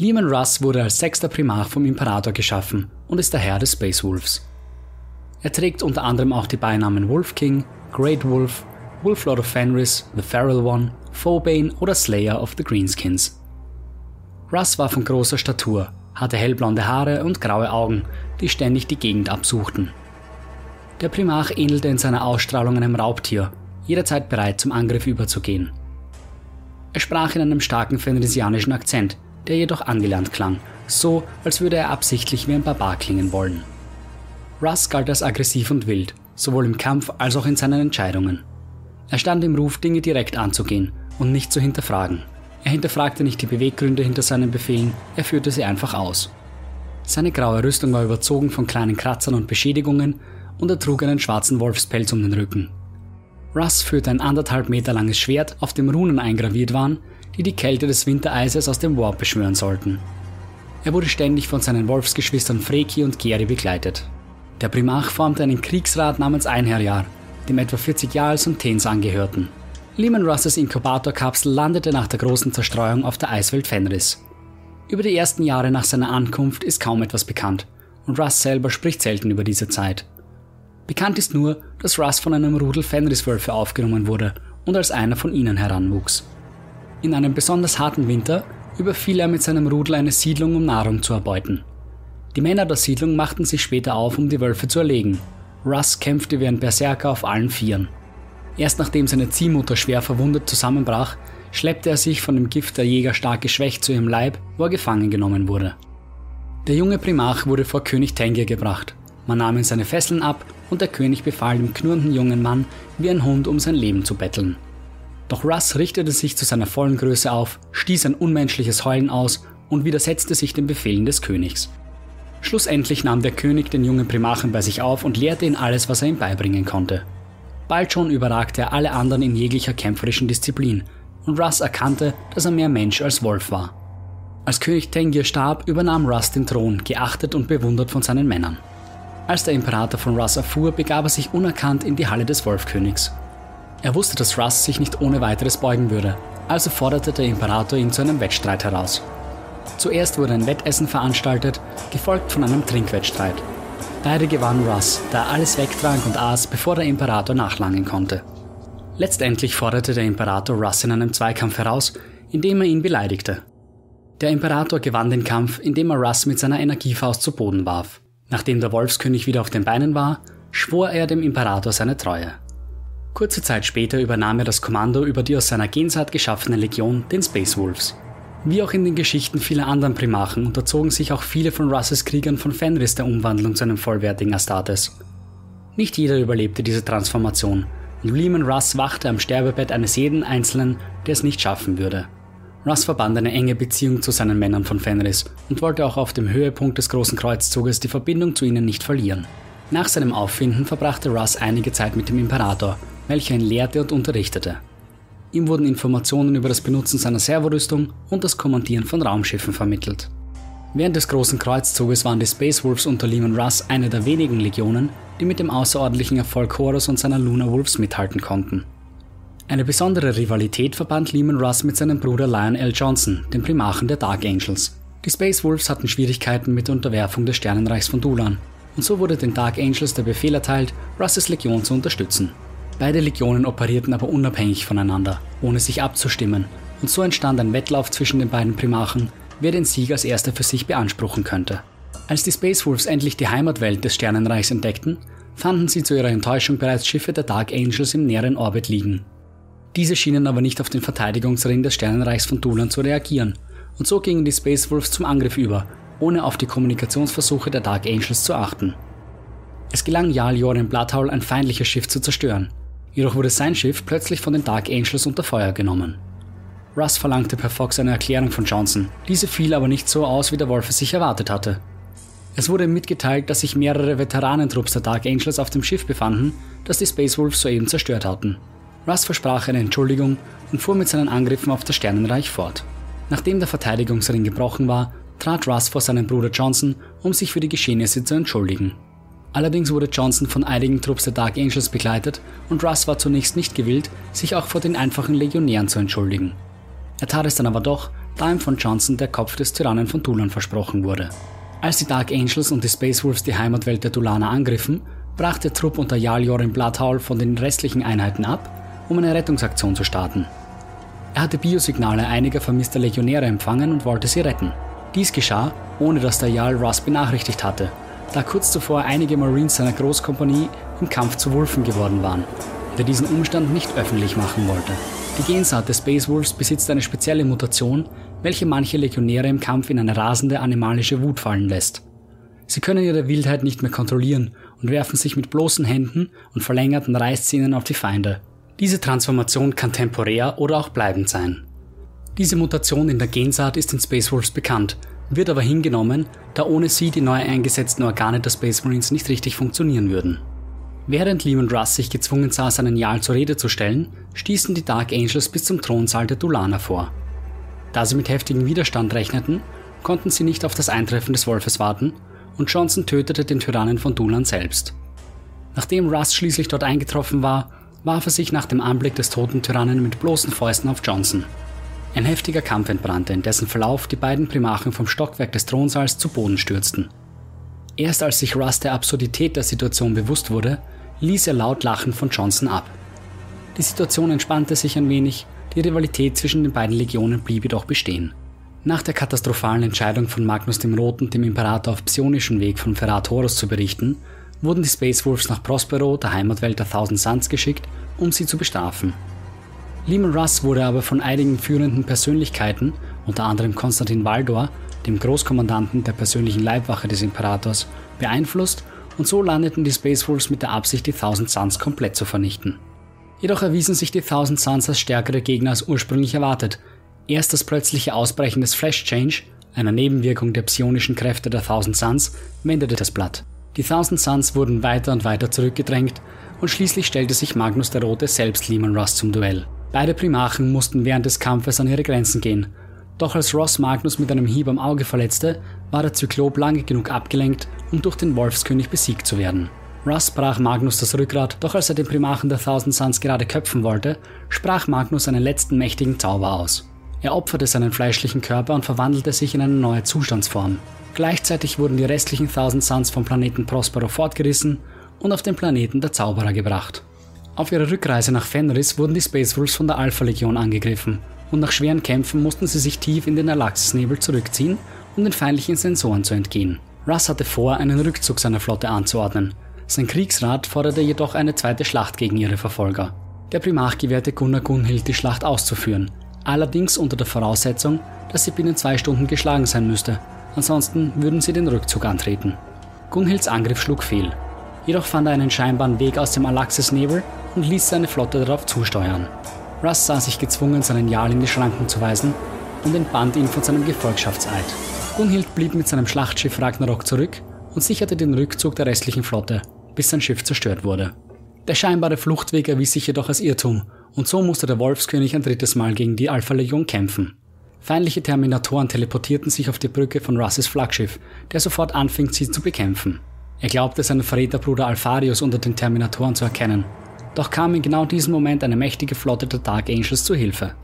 Lehman Russ wurde als sechster Primarch vom Imperator geschaffen und ist der Herr des Space Wolves. Er trägt unter anderem auch die Beinamen Wolf King, Great Wolf, Wolf Lord of Fenris, The Feral One, Foebane oder Slayer of the Greenskins. Russ war von großer Statur, hatte hellblonde Haare und graue Augen, die ständig die Gegend absuchten. Der Primarch ähnelte in seiner Ausstrahlung einem Raubtier, jederzeit bereit zum Angriff überzugehen. Er sprach in einem starken fenrisianischen Akzent, der jedoch angelernt klang, so als würde er absichtlich wie ein Barbar klingen wollen. Russ galt als aggressiv und wild, sowohl im Kampf als auch in seinen Entscheidungen. Er stand im Ruf, Dinge direkt anzugehen und nicht zu hinterfragen. Er hinterfragte nicht die Beweggründe hinter seinen Befehlen, er führte sie einfach aus. Seine graue Rüstung war überzogen von kleinen Kratzern und Beschädigungen und er trug einen schwarzen Wolfspelz um den Rücken. Russ führte ein anderthalb Meter langes Schwert, auf dem Runen eingraviert waren, die die Kälte des Wintereises aus dem Warp beschwören sollten. Er wurde ständig von seinen Wolfsgeschwistern Freki und Geri begleitet. Der Primarch formte einen Kriegsrat namens Einherjar, dem etwa 40 Jarls und Tens angehörten. Lehman Russes Inkubatorkapsel landete nach der großen Zerstreuung auf der Eiswelt Fenris. Über die ersten Jahre nach seiner Ankunft ist kaum etwas bekannt und Russ selber spricht selten über diese Zeit. Bekannt ist nur, dass Russ von einem Rudel Fenriswölfe aufgenommen wurde und als einer von ihnen heranwuchs. In einem besonders harten Winter überfiel er mit seinem Rudel eine Siedlung, um Nahrung zu erbeuten. Die Männer der Siedlung machten sich später auf, um die Wölfe zu erlegen. Russ kämpfte wie ein Berserker auf allen Vieren. Erst nachdem seine Ziehmutter schwer verwundet zusammenbrach, schleppte er sich von dem Gift der Jäger stark geschwächt zu ihrem Leib, wo er gefangen genommen wurde. Der junge Primarch wurde vor König Tengir gebracht. Man nahm ihm seine Fesseln ab und der König befahl dem knurrenden jungen Mann, wie ein Hund um sein Leben zu betteln. Doch Russ richtete sich zu seiner vollen Größe auf, stieß ein unmenschliches Heulen aus und widersetzte sich den Befehlen des Königs. Schlussendlich nahm der König den jungen Primarchen bei sich auf und lehrte ihn alles, was er ihm beibringen konnte. Bald schon überragte er alle anderen in jeglicher kämpferischen Disziplin und Russ erkannte, dass er mehr Mensch als Wolf war. Als König Tengir starb, übernahm Russ den Thron, geachtet und bewundert von seinen Männern. Als der Imperator von Russ erfuhr, begab er sich unerkannt in die Halle des Wolfkönigs. Er wusste, dass Russ sich nicht ohne weiteres beugen würde, also forderte der Imperator ihn zu einem Wettstreit heraus. Zuerst wurde ein Wettessen veranstaltet, gefolgt von einem Trinkwettstreit. Beide gewann Russ, da er alles wegtrank und aß, bevor der Imperator nachlangen konnte. Letztendlich forderte der Imperator Russ in einem Zweikampf heraus, indem er ihn beleidigte. Der Imperator gewann den Kampf, indem er Russ mit seiner Energiefaust zu Boden warf. Nachdem der Wolfskönig wieder auf den Beinen war, schwor er dem Imperator seine Treue. Kurze Zeit später übernahm er das Kommando über die aus seiner Gensaat geschaffene Legion, den Space Wolves. Wie auch in den Geschichten vieler anderen Primarchen unterzogen sich auch viele von Russes Kriegern von Fenris der Umwandlung zu einem vollwertigen Astartes. Nicht jeder überlebte diese Transformation und Lehman Russ wachte am Sterbebett eines jeden Einzelnen, der es nicht schaffen würde. Russ verband eine enge Beziehung zu seinen Männern von Fenris und wollte auch auf dem Höhepunkt des großen Kreuzzuges die Verbindung zu ihnen nicht verlieren. Nach seinem Auffinden verbrachte Russ einige Zeit mit dem Imperator, welcher ihn lehrte und unterrichtete. Ihm wurden Informationen über das Benutzen seiner Servorüstung und das Kommandieren von Raumschiffen vermittelt. Während des großen Kreuzzuges waren die Space Wolves unter Lehman Russ eine der wenigen Legionen, die mit dem außerordentlichen Erfolg Horus und seiner Lunar Wolves mithalten konnten. Eine besondere Rivalität verband Lehman Russ mit seinem Bruder Lion L. Johnson, dem Primarchen der Dark Angels. Die Space Wolves hatten Schwierigkeiten mit der Unterwerfung des Sternenreichs von Dulan, und so wurde den Dark Angels der Befehl erteilt, Russes Legion zu unterstützen. Beide Legionen operierten aber unabhängig voneinander, ohne sich abzustimmen, und so entstand ein Wettlauf zwischen den beiden Primarchen, wer den Sieg als erster für sich beanspruchen könnte. Als die Space Wolves endlich die Heimatwelt des Sternenreichs entdeckten, fanden sie zu ihrer Enttäuschung bereits Schiffe der Dark Angels im näheren Orbit liegen. Diese schienen aber nicht auf den Verteidigungsring des Sternenreichs von Dulan zu reagieren, und so gingen die Space Wolves zum Angriff über, ohne auf die Kommunikationsversuche der Dark Angels zu achten. Es gelang Jarl Jorin Bloodhowl ein feindliches Schiff zu zerstören, jedoch wurde sein Schiff plötzlich von den Dark Angels unter Feuer genommen. Russ verlangte per Fox eine Erklärung von Johnson, diese fiel aber nicht so aus, wie der Wolf es sich erwartet hatte. Es wurde mitgeteilt, dass sich mehrere Veteranentrupps der Dark Angels auf dem Schiff befanden, das die Space Wolves soeben zerstört hatten. Russ versprach eine Entschuldigung und fuhr mit seinen Angriffen auf das Sternenreich fort. Nachdem der Verteidigungsring gebrochen war, trat Russ vor seinen Bruder Johnson, um sich für die Geschehnisse zu entschuldigen. Allerdings wurde Johnson von einigen Trupps der Dark Angels begleitet und Russ war zunächst nicht gewillt, sich auch vor den einfachen Legionären zu entschuldigen. Er tat es dann aber doch, da ihm von Johnson der Kopf des Tyrannen von Dulan versprochen wurde. Als die Dark Angels und die Space Wolves die Heimatwelt der Dulaner angriffen, brach der Trupp unter Jarl Jorin Bloodhowl von den restlichen Einheiten ab, um eine Rettungsaktion zu starten. Er hatte Biosignale einiger vermisster Legionäre empfangen und wollte sie retten. Dies geschah, ohne dass der Jarl Russ benachrichtigt hatte, da kurz zuvor einige Marines seiner Großkompanie im Kampf zu Wulfen geworden waren, der diesen Umstand nicht öffentlich machen wollte. Die Gensaat des Space Wolves besitzt eine spezielle Mutation, welche manche Legionäre im Kampf in eine rasende animalische Wut fallen lässt. Sie können ihre Wildheit nicht mehr kontrollieren und werfen sich mit bloßen Händen und verlängerten Reißzähnen auf die Feinde. Diese Transformation kann temporär oder auch bleibend sein. Diese Mutation in der Gensaat ist in Space Wolves bekannt, wird aber hingenommen, da ohne sie die neu eingesetzten Organe der Space Marines nicht richtig funktionieren würden. Während Lehman Russ sich gezwungen sah, seinen Jarl zur Rede zu stellen, stießen die Dark Angels bis zum Thronsaal der Dulaner vor. Da sie mit heftigem Widerstand rechneten, konnten sie nicht auf das Eintreffen des Wolfes warten und Johnson tötete den Tyrannen von Dulan selbst. Nachdem Russ schließlich dort eingetroffen war, warf er sich nach dem Anblick des toten Tyrannen mit bloßen Fäusten auf Johnson. Ein heftiger Kampf entbrannte, in dessen Verlauf die beiden Primarchen vom Stockwerk des Thronsaals zu Boden stürzten. Erst als sich Russ der Absurdität der Situation bewusst wurde, ließ er laut lachend von Johnson ab. Die Situation entspannte sich ein wenig, die Rivalität zwischen den beiden Legionen blieb jedoch bestehen. Nach der katastrophalen Entscheidung von Magnus dem Roten, dem Imperator auf psionischen Weg von Ferrat Horus zu berichten, wurden die Space Wolves nach Prospero, der Heimatwelt der Thousand Suns, geschickt, um sie zu bestrafen. Lehman Russ wurde aber von einigen führenden Persönlichkeiten, unter anderem Konstantin Valdor, dem Großkommandanten der persönlichen Leibwache des Imperators, beeinflusst und so landeten die Space Wolves mit der Absicht, die Thousand Suns komplett zu vernichten. Jedoch erwiesen sich die Thousand Suns als stärkere Gegner als ursprünglich erwartet. Erst das plötzliche Ausbrechen des Flash Change, einer Nebenwirkung der psionischen Kräfte der Thousand Suns, wendete das Blatt. Die Thousand Suns wurden weiter und weiter zurückgedrängt und schließlich stellte sich Magnus der Rote selbst Lehman Russ zum Duell. Beide Primarchen mussten während des Kampfes an ihre Grenzen gehen. Doch als Ross Magnus mit einem Hieb am Auge verletzte, war der Zyklop lange genug abgelenkt, um durch den Wolfskönig besiegt zu werden. Russ brach Magnus das Rückgrat, doch als er den Primarchen der Thousand Suns gerade köpfen wollte, sprach Magnus einen letzten mächtigen Zauber aus. Er opferte seinen fleischlichen Körper und verwandelte sich in eine neue Zustandsform. Gleichzeitig wurden die restlichen Thousand Suns vom Planeten Prospero fortgerissen und auf den Planeten der Zauberer gebracht. Auf ihrer Rückreise nach Fenris wurden die Space Wolves von der Alpha-Legion angegriffen und nach schweren Kämpfen mussten sie sich tief in den Alaxis-Nebel zurückziehen, um den feindlichen Sensoren zu entgehen. Russ hatte vor, einen Rückzug seiner Flotte anzuordnen. Sein Kriegsrat forderte jedoch eine zweite Schlacht gegen ihre Verfolger. Der Primarch gewährte Gunnar Gunhild die Schlacht auszuführen, allerdings unter der Voraussetzung, dass sie binnen zwei Stunden geschlagen sein müsste, ansonsten würden sie den Rückzug antreten. Gunhilds Angriff schlug fehl. Jedoch fand er einen scheinbaren Weg aus dem Alaxis-Nebel und ließ seine Flotte darauf zusteuern. Russ sah sich gezwungen, seinen Jarl in die Schranken zu weisen und entband ihn von seinem Gefolgschaftseid. Gunhild blieb mit seinem Schlachtschiff Ragnarok zurück und sicherte den Rückzug der restlichen Flotte, bis sein Schiff zerstört wurde. Der scheinbare Fluchtweg erwies sich jedoch als Irrtum und so musste der Wolfskönig ein drittes Mal gegen die Alpha-Legion kämpfen. Feindliche Terminatoren teleportierten sich auf die Brücke von Russes Flaggschiff, der sofort anfing, sie zu bekämpfen. Er glaubte seinen Verräterbruder Alpharius unter den Terminatoren zu erkennen doch kam in genau diesem Moment eine mächtige Flotte der Dark Angels zu Hilfe.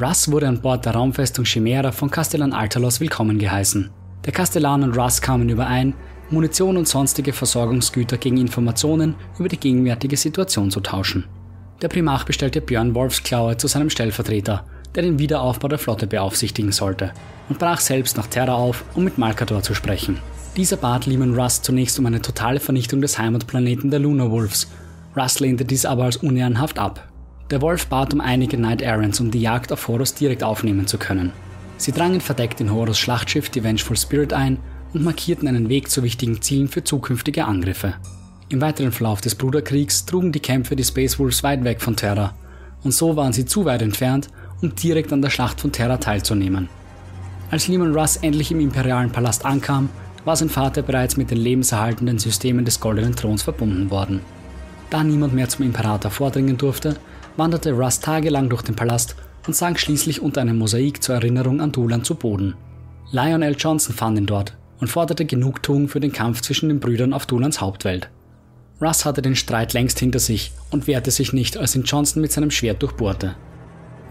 Russ wurde an Bord der Raumfestung Chimera von Castellan Altalos willkommen geheißen. Der Castellan und Russ kamen überein, Munition und sonstige Versorgungsgüter gegen Informationen über die gegenwärtige Situation zu tauschen. Der Primarch bestellte Björn Wolfsklaue zu seinem Stellvertreter, der den Wiederaufbau der Flotte beaufsichtigen sollte, und brach selbst nach Terra auf, um mit Malkador zu sprechen. Dieser bat Lehman Russ zunächst um eine totale Vernichtung des Heimatplaneten der Lunar Wolves Russ lehnte dies aber als unehrenhaft ab. Der Wolf bat um einige Night Errands, um die Jagd auf Horus direkt aufnehmen zu können. Sie drangen verdeckt in Horus Schlachtschiff die Vengeful Spirit ein und markierten einen Weg zu wichtigen Zielen für zukünftige Angriffe. Im weiteren Verlauf des Bruderkriegs trugen die Kämpfe die Space Wolves weit weg von Terra, und so waren sie zu weit entfernt, um direkt an der Schlacht von Terra teilzunehmen. Als Lehman Russ endlich im imperialen Palast ankam, war sein Vater bereits mit den lebenserhaltenden Systemen des Goldenen Throns verbunden worden. Da niemand mehr zum Imperator vordringen durfte, wanderte Russ tagelang durch den Palast und sank schließlich unter einem Mosaik zur Erinnerung an Dulan zu Boden. Lionel Johnson fand ihn dort und forderte Genugtuung für den Kampf zwischen den Brüdern auf Dulans Hauptwelt. Russ hatte den Streit längst hinter sich und wehrte sich nicht, als ihn Johnson mit seinem Schwert durchbohrte.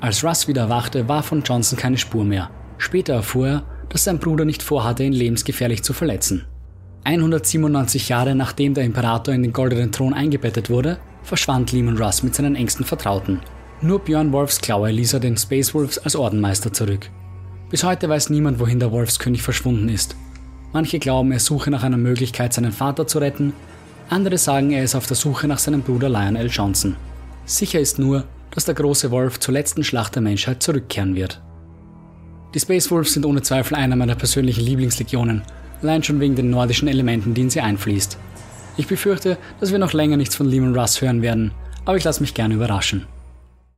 Als Russ wieder erwachte, war von Johnson keine Spur mehr, Später erfuhr er, dass sein Bruder nicht vorhatte, ihn lebensgefährlich zu verletzen. 197 Jahre nachdem der Imperator in den goldenen Thron eingebettet wurde, verschwand Lehman Russ mit seinen engsten Vertrauten. Nur Björn Wolfs Klaue ließ er den Space Wolves als Ordenmeister zurück. Bis heute weiß niemand, wohin der Wolfskönig verschwunden ist. Manche glauben, er suche nach einer Möglichkeit, seinen Vater zu retten, andere sagen, er ist auf der Suche nach seinem Bruder Lionel Johnson. Sicher ist nur, dass der große Wolf zur letzten Schlacht der Menschheit zurückkehren wird. Die Space Wolves sind ohne Zweifel einer meiner persönlichen Lieblingslegionen, allein schon wegen den nordischen Elementen, die in sie einfließt. Ich befürchte, dass wir noch länger nichts von Lehman Russ hören werden, aber ich lasse mich gerne überraschen.